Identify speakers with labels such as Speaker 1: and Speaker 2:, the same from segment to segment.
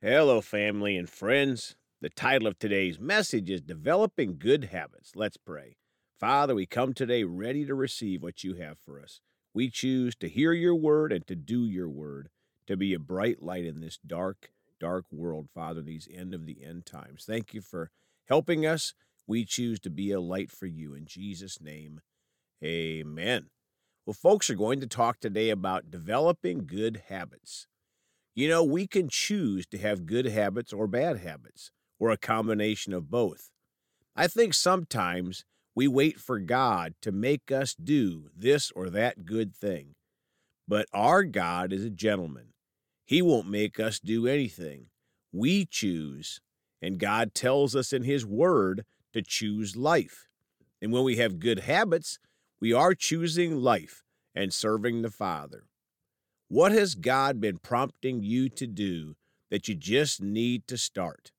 Speaker 1: Hello, family and friends. The title of today's message is Developing Good Habits. Let's pray. Father, we come today ready to receive what you have for us. We choose to hear your word and to do your word, to be a bright light in this dark, dark world, Father, these end of the end times. Thank you for helping us. We choose to be a light for you. In Jesus' name, amen. Well, folks are going to talk today about developing good habits. You know, we can choose to have good habits or bad habits, or a combination of both. I think sometimes we wait for God to make us do this or that good thing. But our God is a gentleman. He won't make us do anything. We choose, and God tells us in His Word to choose life. And when we have good habits, we are choosing life and serving the Father. What has God been prompting you to do that you just need to start?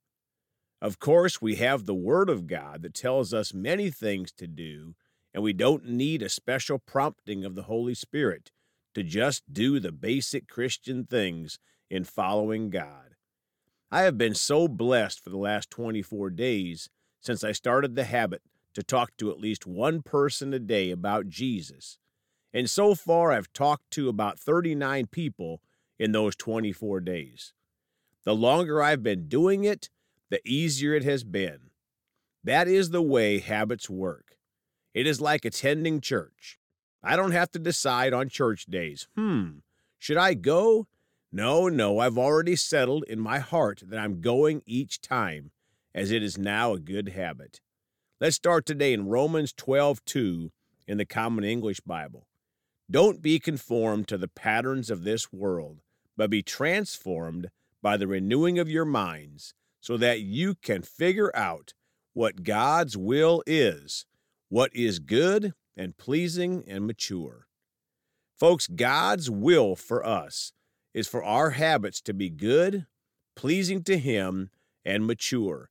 Speaker 1: Of course, we have the Word of God that tells us many things to do, and we don't need a special prompting of the Holy Spirit to just do the basic Christian things in following God. I have been so blessed for the last 24 days since I started the habit to talk to at least one person a day about Jesus and so far, I've talked to about 39 people in those 24 days. The longer I've been doing it, the easier it has been. That is the way habits work. It is like attending church. I don't have to decide on church days. Hmm, should I go? No, no, I've already settled in my heart that I'm going each time, as it is now a good habit. Let's start today in Romans 12 2 in the Common English Bible. Don't be conformed to the patterns of this world, but be transformed by the renewing of your minds, so that you can figure out what God's will is, what is good and pleasing and mature. Folks, God's will for us is for our habits to be good, pleasing to Him, and mature.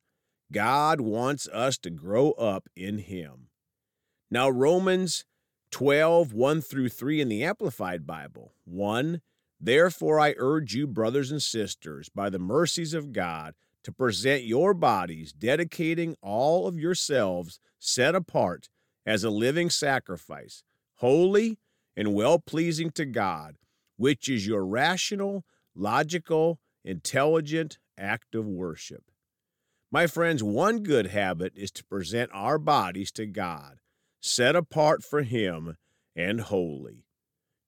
Speaker 1: God wants us to grow up in Him. Now, Romans 12, 1 through 3 in the Amplified Bible. 1. Therefore, I urge you, brothers and sisters, by the mercies of God, to present your bodies, dedicating all of yourselves set apart as a living sacrifice, holy and well pleasing to God, which is your rational, logical, intelligent act of worship. My friends, one good habit is to present our bodies to God set apart for him and holy.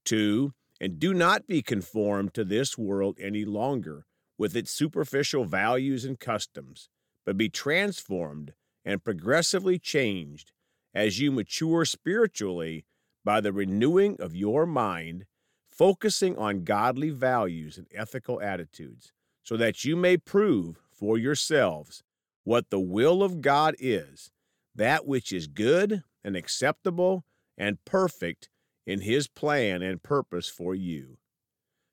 Speaker 1: Two, and do not be conformed to this world any longer with its superficial values and customs, but be transformed and progressively changed as you mature spiritually by the renewing of your mind, focusing on godly values and ethical attitudes, so that you may prove for yourselves what the will of God is, that which is good and acceptable and perfect in His plan and purpose for you.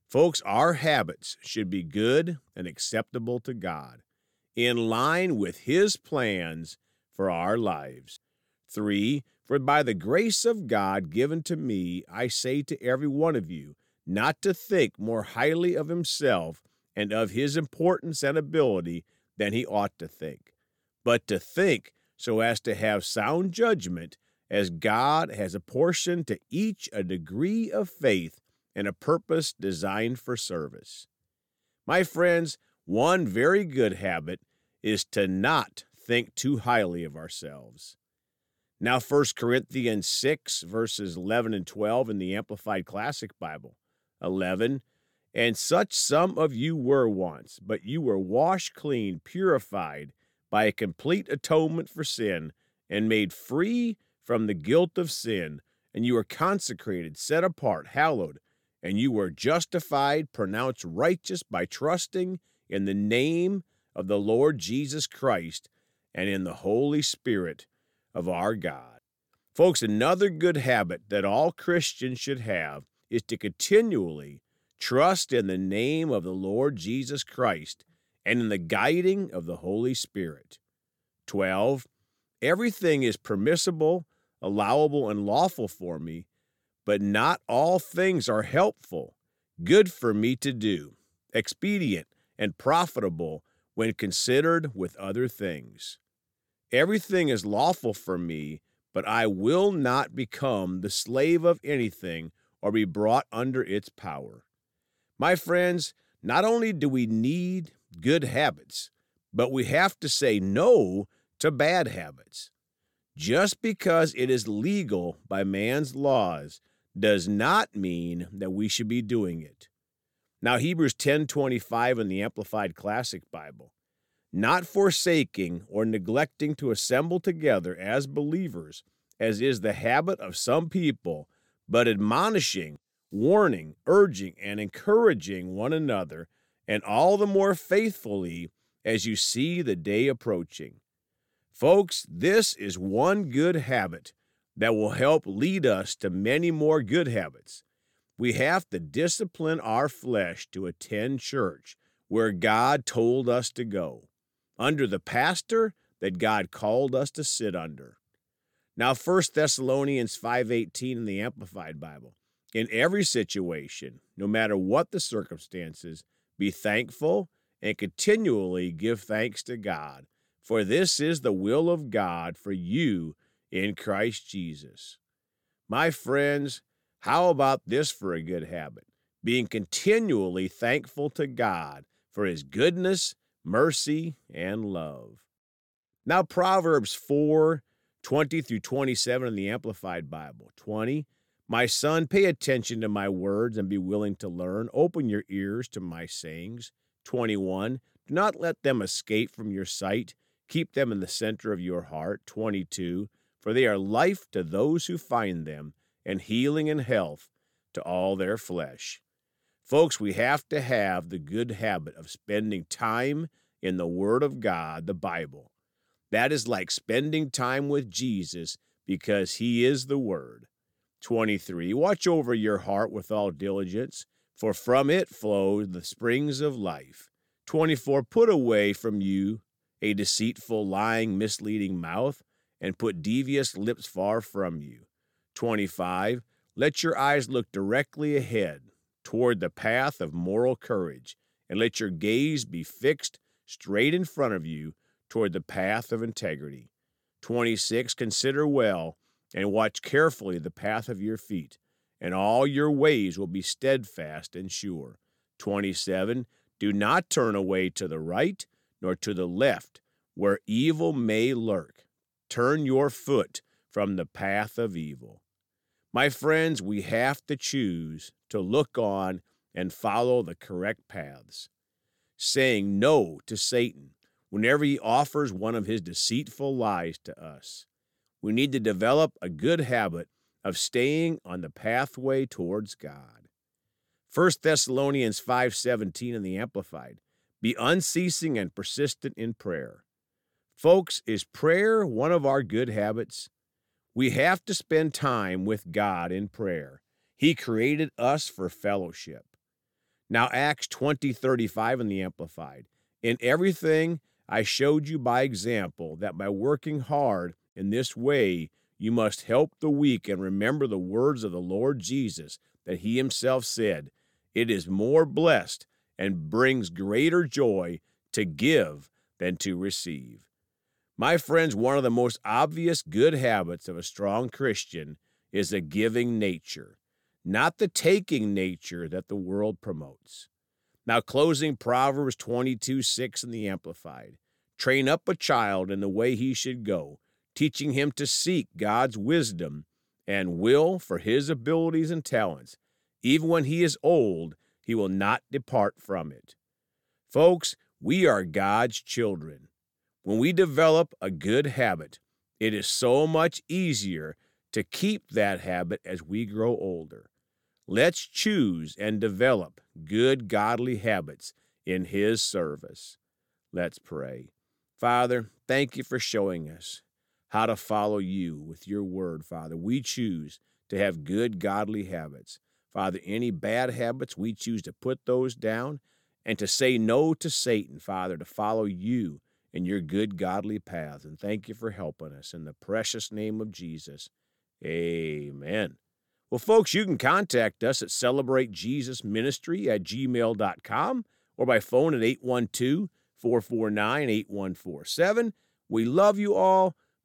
Speaker 1: Folks, our habits should be good and acceptable to God, in line with His plans for our lives. 3. For by the grace of God given to me, I say to every one of you, not to think more highly of himself and of his importance and ability than he ought to think, but to think so as to have sound judgment, as God has apportioned to each a degree of faith and a purpose designed for service. My friends, one very good habit is to not think too highly of ourselves. Now, 1 Corinthians 6, verses 11 and 12 in the Amplified Classic Bible. 11. And such some of you were once, but you were washed clean, purified, by a complete atonement for sin and made free from the guilt of sin, and you are consecrated, set apart, hallowed, and you were justified, pronounced righteous by trusting in the name of the Lord Jesus Christ and in the Holy Spirit of our God. Folks, another good habit that all Christians should have is to continually trust in the name of the Lord Jesus Christ and in the guiding of the Holy Spirit. 12. Everything is permissible, allowable, and lawful for me, but not all things are helpful, good for me to do, expedient, and profitable when considered with other things. Everything is lawful for me, but I will not become the slave of anything or be brought under its power. My friends, not only do we need good habits, but we have to say no to bad habits. Just because it is legal by man's laws does not mean that we should be doing it. Now Hebrews 10:25 in the Amplified Classic Bible, not forsaking or neglecting to assemble together as believers, as is the habit of some people, but admonishing, warning, urging, and encouraging one another, and all the more faithfully as you see the day approaching. Folks, this is one good habit that will help lead us to many more good habits. We have to discipline our flesh to attend church where God told us to go, under the pastor that God called us to sit under. Now 1 Thessalonians 5:18 in the Amplified Bible. In every situation, no matter what the circumstances, be thankful and continually give thanks to God for this is the will of God for you in Christ Jesus. My friends, how about this for a good habit? Being continually thankful to God for his goodness, mercy, and love. Now, Proverbs 4 20 through 27 in the Amplified Bible. 20. My son, pay attention to my words and be willing to learn. Open your ears to my sayings. 21. Do not let them escape from your sight. Keep them in the center of your heart. 22. For they are life to those who find them, and healing and health to all their flesh. Folks, we have to have the good habit of spending time in the Word of God, the Bible. That is like spending time with Jesus because He is the Word. 23. Watch over your heart with all diligence, for from it flow the springs of life. 24. Put away from you a deceitful, lying, misleading mouth, and put devious lips far from you. 25. Let your eyes look directly ahead toward the path of moral courage, and let your gaze be fixed straight in front of you toward the path of integrity. 26. Consider well and watch carefully the path of your feet, and all your ways will be steadfast and sure. 27. Do not turn away to the right nor to the left, where evil may lurk. Turn your foot from the path of evil. My friends, we have to choose to look on and follow the correct paths, saying no to Satan whenever he offers one of his deceitful lies to us. We need to develop a good habit of staying on the pathway towards God. 1 Thessalonians 5:17 in the amplified be unceasing and persistent in prayer. Folks, is prayer one of our good habits? We have to spend time with God in prayer. He created us for fellowship. Now, Acts 20 35 in the Amplified. In everything, I showed you by example that by working hard in this way, you must help the weak and remember the words of the Lord Jesus that he himself said, It is more blessed and brings greater joy to give than to receive. My friends, one of the most obvious good habits of a strong Christian is a giving nature, not the taking nature that the world promotes. Now, closing Proverbs 22 6 in the Amplified. Train up a child in the way he should go, teaching him to seek God's wisdom and will for his abilities and talents. Even when he is old, he will not depart from it. Folks, we are God's children. When we develop a good habit, it is so much easier to keep that habit as we grow older. Let's choose and develop good, godly habits in His service. Let's pray. Father, thank you for showing us how to follow you with your word, Father. We choose to have good, godly habits. Father, any bad habits, we choose to put those down and to say no to Satan, Father, to follow you in your good, godly path. And thank you for helping us. In the precious name of Jesus, amen. Well, folks, you can contact us at celebratejesusministry at gmail.com or by phone at 812 449 8147. We love you all.